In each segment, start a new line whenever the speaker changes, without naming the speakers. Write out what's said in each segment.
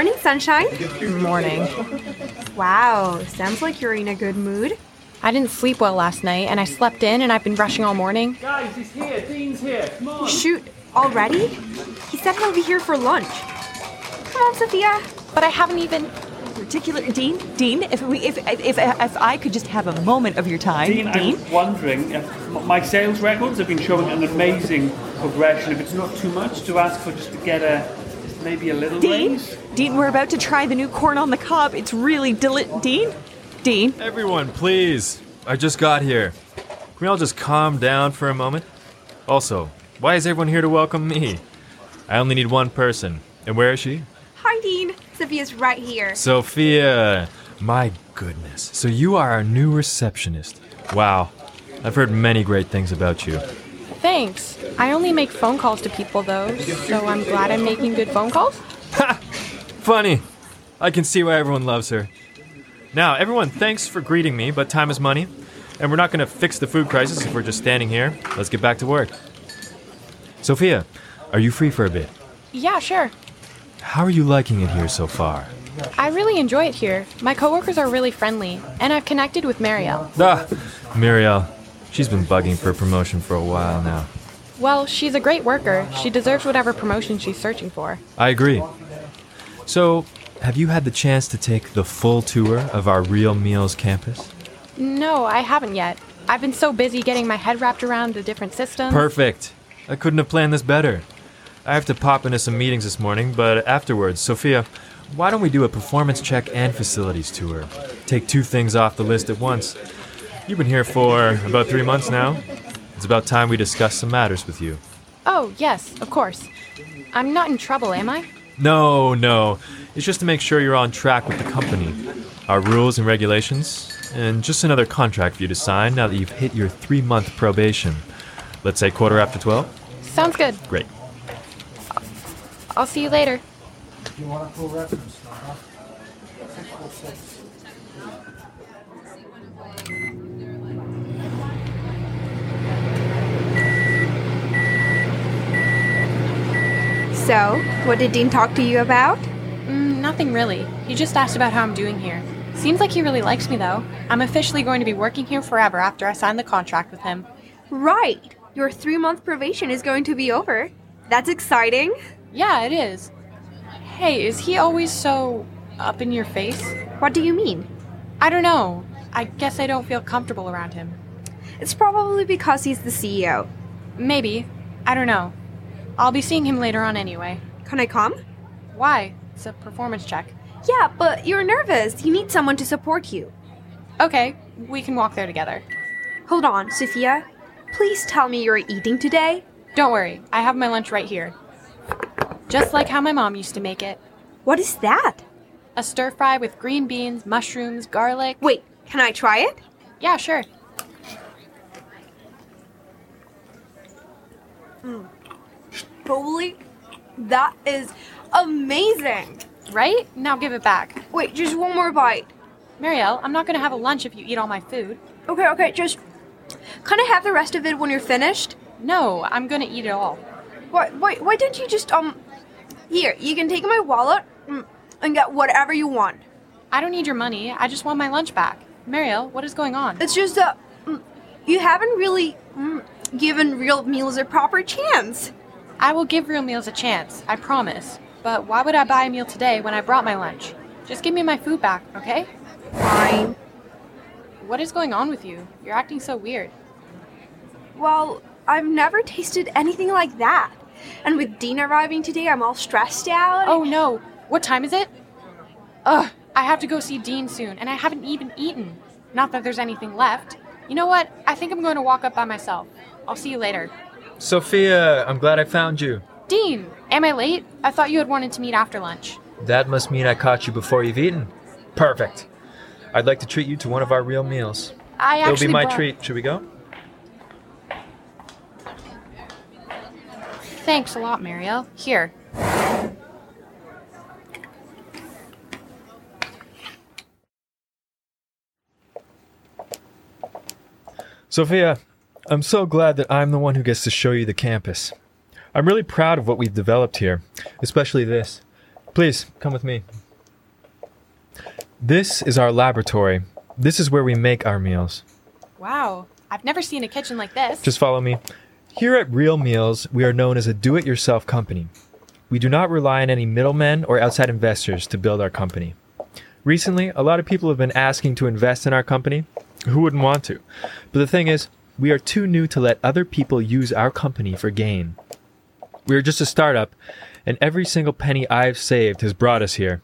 Morning, sunshine.
Morning.
Wow, sounds like you're in a good mood.
I didn't sleep well last night, and I slept in, and I've been rushing all morning.
Guys, he's here. Dean's here. Come on.
Shoot, already? He said he'll be here for lunch. Come on, Sophia.
But I haven't even.
Particular Dean, Dean, if we, if, if, if, if I could just have a moment of your time,
Dean, I'm wondering if my sales records have been showing an amazing progression. If it's not too much to ask for just to get a maybe a little
Dean,
raise.
Dean, we're about to try the new corn on the cob. It's really deli- Dean, Dean.
Everyone, please. I just got here. Can we all just calm down for a moment? Also, why is everyone here to welcome me? I only need one person. And where is she?
Hi, Dean. Sophia's right here.
Sophia. My goodness. So you are our new receptionist. Wow. I've heard many great things about you.
Thanks. I only make phone calls to people, though, so I'm glad I'm making good phone calls. Ha!
Funny. I can see why everyone loves her. Now, everyone, thanks for greeting me, but time is money. And we're not going to fix the food crisis if we're just standing here. Let's get back to work. Sophia, are you free for a bit?
Yeah, sure.
How are you liking it here so far?
I really enjoy it here. My coworkers are really friendly, and I've connected with Marielle.
Ah, Muriel. She's been bugging for a promotion for a while now.
Well, she's a great worker. She deserves whatever promotion she's searching for.
I agree. So, have you had the chance to take the full tour of our Real Meals campus?
No, I haven't yet. I've been so busy getting my head wrapped around the different systems.
Perfect. I couldn't have planned this better. I have to pop into some meetings this morning, but afterwards, Sophia, why don't we do a performance check and facilities tour? Take two things off the list at once. You've been here for about three months now. It's about time we discuss some matters with you.
Oh, yes, of course. I'm not in trouble, am I?
No, no. It's just to make sure you're on track with the company, our rules and regulations, and just another contract for you to sign now that you've hit your three month probation. Let's say quarter after 12?
Sounds good.
Great.
I'll see you later.
So, what did Dean talk to you about?
Mm, nothing really. He just asked about how I'm doing here. Seems like he really likes me, though. I'm officially going to be working here forever after I sign the contract with him.
Right. Your three month probation is going to be over. That's exciting.
Yeah, it is. Hey, is he always so up in your face?
What do you mean?
I don't know. I guess I don't feel comfortable around him.
It's probably because he's the CEO.
Maybe. I don't know. I'll be seeing him later on anyway.
Can I come?
Why? It's a performance check.
Yeah, but you're nervous. You need someone to support you.
Okay, we can walk there together.
Hold on, Sophia. Please tell me you're eating today.
Don't worry, I have my lunch right here. Just like how my mom used to make it.
What is that?
A stir fry with green beans, mushrooms, garlic.
Wait, can I try it?
Yeah, sure. Mm.
Holy, that is amazing.
Right? Now give it back.
Wait, just one more bite.
Marielle, I'm not gonna have a lunch if you eat all my food.
Okay, okay, just. kind of have the rest of it when you're finished?
No, I'm gonna eat it all.
Why, why, why don't you just, um. Here, you can take my wallet mm, and get whatever you want.
I don't need your money, I just want my lunch back. Marielle, what is going on?
It's just that mm, you haven't really mm, given real meals a proper chance.
I will give real meals a chance, I promise. But why would I buy a meal today when I brought my lunch? Just give me my food back, okay?
Fine.
What is going on with you? You're acting so weird.
Well, I've never tasted anything like that. And with Dean arriving today, I'm all stressed out.
Oh no, what time is it? Ugh, I have to go see Dean soon, and I haven't even eaten. Not that there's anything left. You know what? I think I'm going to walk up by myself. I'll see you later.
Sophia, I'm glad I found you.
Dean, am I late? I thought you had wanted to meet after lunch.
That must mean I caught you before you've eaten. Perfect. I'd like to treat you to one of our real meals.
I actually It'll
be my
brought-
treat. Should we go?
Thanks a lot, Mariel. Here.
Sophia, I'm so glad that I'm the one who gets to show you the campus. I'm really proud of what we've developed here, especially this. Please, come with me. This is our laboratory. This is where we make our meals.
Wow, I've never seen a kitchen like this.
Just follow me. Here at Real Meals, we are known as a do it yourself company. We do not rely on any middlemen or outside investors to build our company. Recently, a lot of people have been asking to invest in our company. Who wouldn't want to? But the thing is, we are too new to let other people use our company for gain. We are just a startup, and every single penny I've saved has brought us here.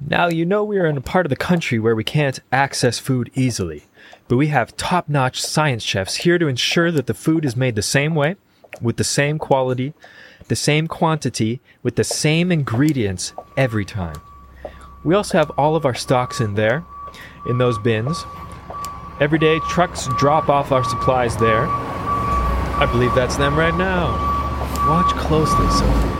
Now, you know we are in a part of the country where we can't access food easily, but we have top notch science chefs here to ensure that the food is made the same way, with the same quality, the same quantity, with the same ingredients every time. We also have all of our stocks in there, in those bins. Every day, trucks drop off our supplies there. I believe that's them right now. Watch closely, Sophia.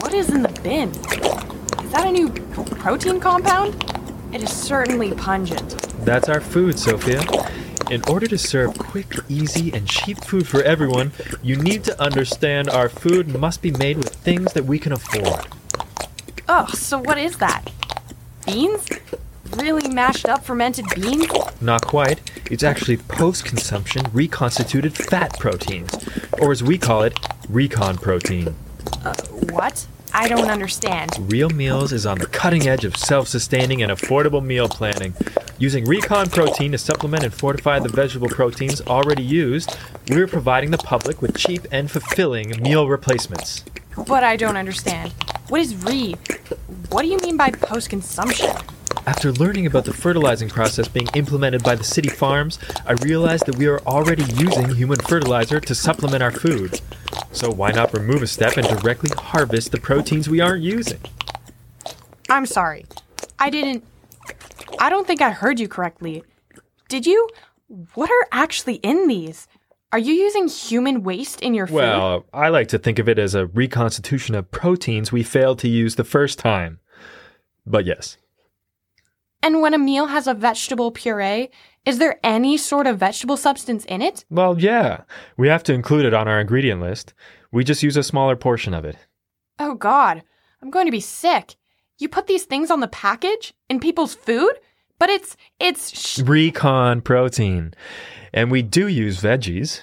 What is in the bin? Is that a new protein compound? It is certainly pungent.
That's our food, Sophia. In order to serve quick, easy, and cheap food for everyone, you need to understand our food must be made with things that we can afford.
Oh, so what is that? Beans? Really mashed up fermented beans?
Not quite. It's actually post consumption reconstituted fat proteins, or as we call it, recon protein.
Uh, what? I don't understand.
Real Meals is on the cutting edge of self sustaining and affordable meal planning. Using recon protein to supplement and fortify the vegetable proteins already used, we're providing the public with cheap and fulfilling meal replacements.
But I don't understand. What is re? What do you mean by post consumption?
After learning about the fertilizing process being implemented by the city farms, I realized that we are already using human fertilizer to supplement our food. So why not remove a step and directly harvest the proteins we aren't using?
I'm sorry. I didn't. I don't think I heard you correctly. Did you? What are actually in these? Are you using human waste in your food?
Well, I like to think of it as a reconstitution of proteins we failed to use the first time. But yes,
And when a meal has a vegetable puree, is there any sort of vegetable substance in it?
well, yeah, we have to include it on our ingredient list. We just use a smaller portion of it.
Oh god, I'm going to be sick. You put these things on the package? In people's food? But it's. it's. Sh-
Recon protein. And we do use veggies.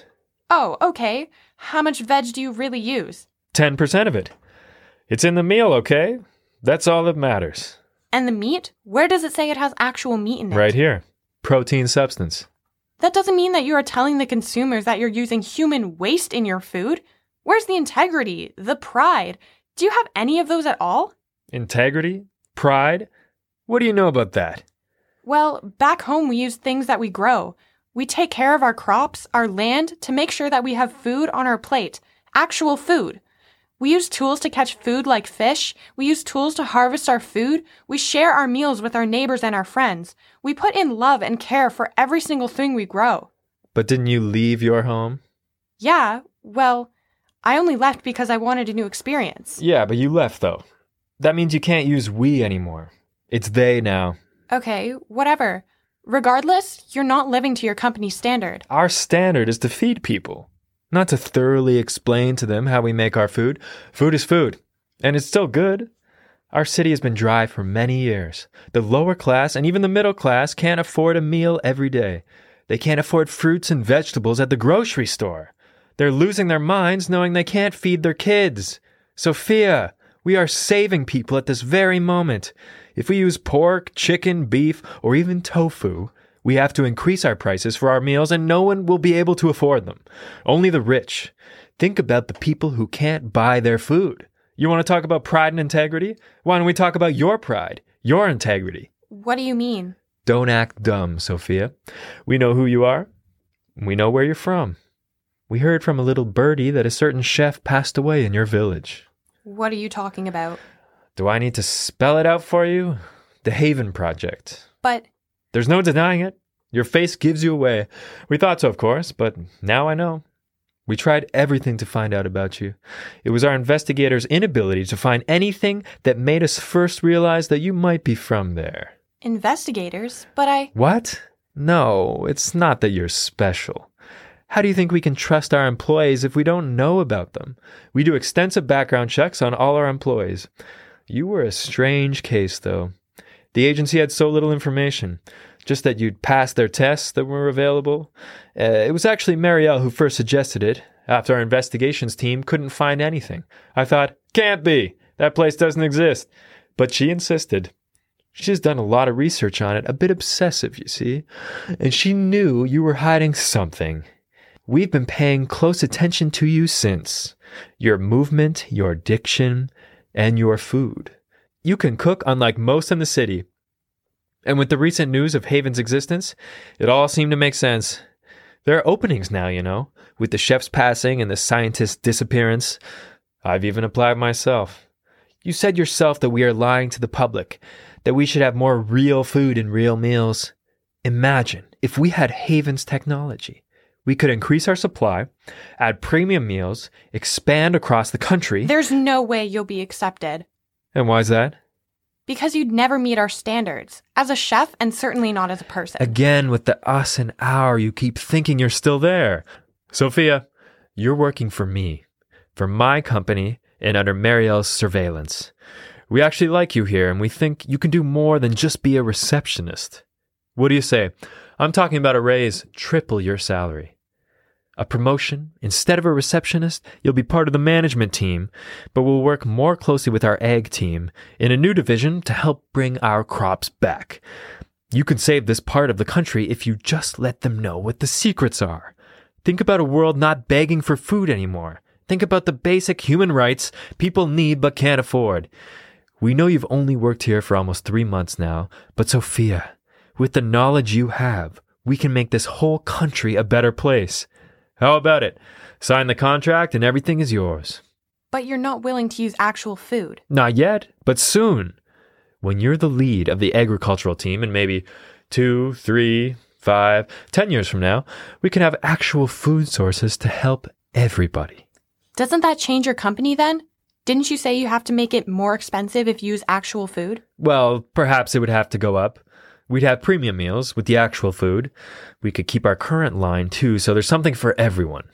oh, okay. How much veg do you really use?
10% of it. It's in the meal, okay? That's all that matters.
And the meat? Where does it say it has actual meat in it?
Right here. Protein substance.
That doesn't mean that you are telling the consumers that you're using human waste in your food. Where's the integrity? The pride? Do you have any of those at all?
Integrity? Pride? What do you know about that?
Well, back home, we use things that we grow. We take care of our crops, our land, to make sure that we have food on our plate. Actual food. We use tools to catch food like fish. We use tools to harvest our food. We share our meals with our neighbors and our friends. We put in love and care for every single thing we grow.
But didn't you leave your home?
Yeah, well, I only left because I wanted a new experience.
Yeah, but you left though. That means you can't use we anymore. It's they now.
Okay, whatever. Regardless, you're not living to your company's standard.
Our standard is to feed people, not to thoroughly explain to them how we make our food. Food is food, and it's still good. Our city has been dry for many years. The lower class and even the middle class can't afford a meal every day. They can't afford fruits and vegetables at the grocery store. They're losing their minds knowing they can't feed their kids. Sophia, we are saving people at this very moment. If we use pork, chicken, beef, or even tofu, We have to increase our prices for our meals and no one will be able to afford them. Only the rich. Think about the people who can't buy their food. You want to talk about pride and integrity? Why don't we talk about your pride, your integrity?
What do you mean?
Don't act dumb, Sophia. We know who you are. We know where you're from. We heard from a little birdie that a certain chef passed away in your village.
What are you talking about?
Do I need to spell it out for you? The Haven Project.
But
There's no denying it. Your face gives you away. We thought so, of course, but now I know. We tried everything to find out about you. It was our investigators' inability to find anything that made us first realize that you might be from there.
investigators, but I.
What? No, it's not that you're special. How do you think we can trust our employees if we don't know about them? We do extensive background checks on all our employees. You were a strange case, though. The agency had so little information, just that you'd passed their tests that were available. Uh, it was actually Marielle who first suggested it, after our investigations team couldn't find anything. I thought, can't be. That place doesn't exist. But she insisted. She's done a lot of research on it, a bit obsessive, you see. And she knew you were hiding something. We've been paying close attention to you since. Your movement, your diction, and your food. You can cook unlike most in the city. And with the recent news of Haven's existence, it all seemed to make sense. There are openings now, you know, with the chef's passing and the scientist's disappearance. I've even applied myself. You said yourself that we are lying to the public, that we should have more real food and real meals. Imagine if we had Haven's technology. We could increase our supply, add premium meals, expand across the country.
There's no way you'll be accepted.
and why is that?
Because you'd never meet our standards. As a chef, and certainly not as a person.
Again, with the us and our, you keep thinking you're still there. Sophia, you're working for me, for my company, and under Marielle's surveillance. We actually like you here, and we think you can do more than just be a receptionist. What do you say? I'm talking about a raise, triple your salary. A promotion. Instead of a receptionist, you'll be part of the management team, but we'll work more closely with our ag team in a new division to help bring our crops back. You can save this part of the country if you just let them know what the secrets are. Think about a world not begging for food anymore. Think about the basic human rights people need but can't afford. We know you've only worked here for almost three months now, but Sophia, with the knowledge you have, we can make this whole country a better place. How about it? Sign the contract and everything is yours.
But you're not willing to use actual food.
Not yet, but soon. When you're the lead of the agricultural team, and maybe two, three, five, ten years from now, we can have actual food sources to help everybody.
Doesn't that change your company then? Didn't you say you have to make it more expensive if you use actual food?
Well, perhaps it would have to go up. We'd have premium meals with the actual food. We could keep our current line too, so there's something for everyone.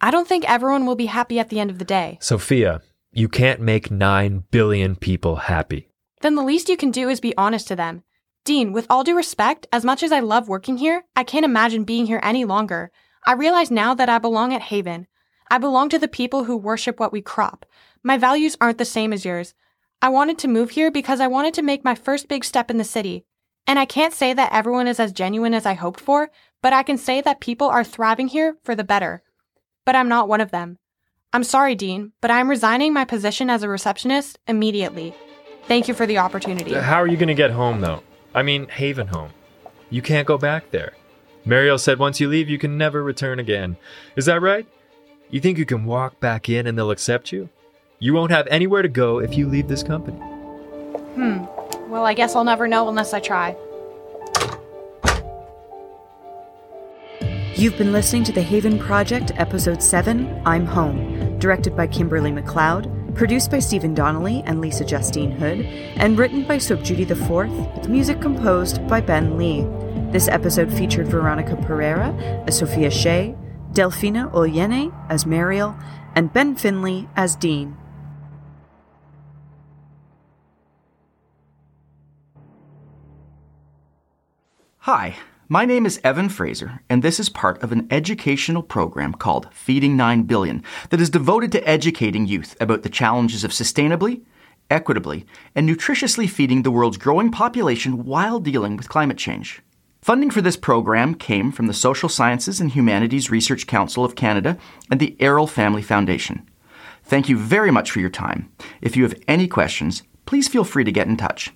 I don't think everyone will be happy at the end of the day.
Sophia, you can't make 9 billion people happy.
Then the least you can do is be honest to them. Dean, with all due respect, as much as I love working here, I can't imagine being here any longer. I realize now that I belong at Haven. I belong to the people who worship what we crop. My values aren't the same as yours. I wanted to move here because I wanted to make my first big step in the city. And I can't say that everyone is as genuine as I hoped for, but I can say that people are thriving here for the better. But I'm not one of them. I'm sorry, Dean, but I'm resigning my position as a receptionist immediately. Thank you for the opportunity.
How are you going to get home, though? I mean, Haven home. You can't go back there. Mariel said once you leave, you can never return again. Is that right? You think you can walk back in and they'll accept you? You won't have anywhere to go if you leave this company.
Hmm. Well, I guess I'll never know unless I try.
You've been listening to the Haven Project, Episode 7, I'm Home, directed by Kimberly McLeod, produced by Stephen Donnelly and Lisa Justine Hood, and written by Soap Judy IV, with music composed by Ben Lee. This episode featured Veronica Pereira as Sophia Shea, Delphina Olyene as Mariel, and Ben Finley as Dean.
Hi, my name is Evan Fraser, and this is part of an educational program called Feeding 9 Billion that is devoted to educating youth about the challenges of sustainably, equitably, and nutritiously feeding the world's growing population while dealing with climate change. Funding for this program came from the Social Sciences and Humanities Research Council of Canada and the Arrell Family Foundation. Thank you very much for your time. If you have any questions, please feel free to get in touch.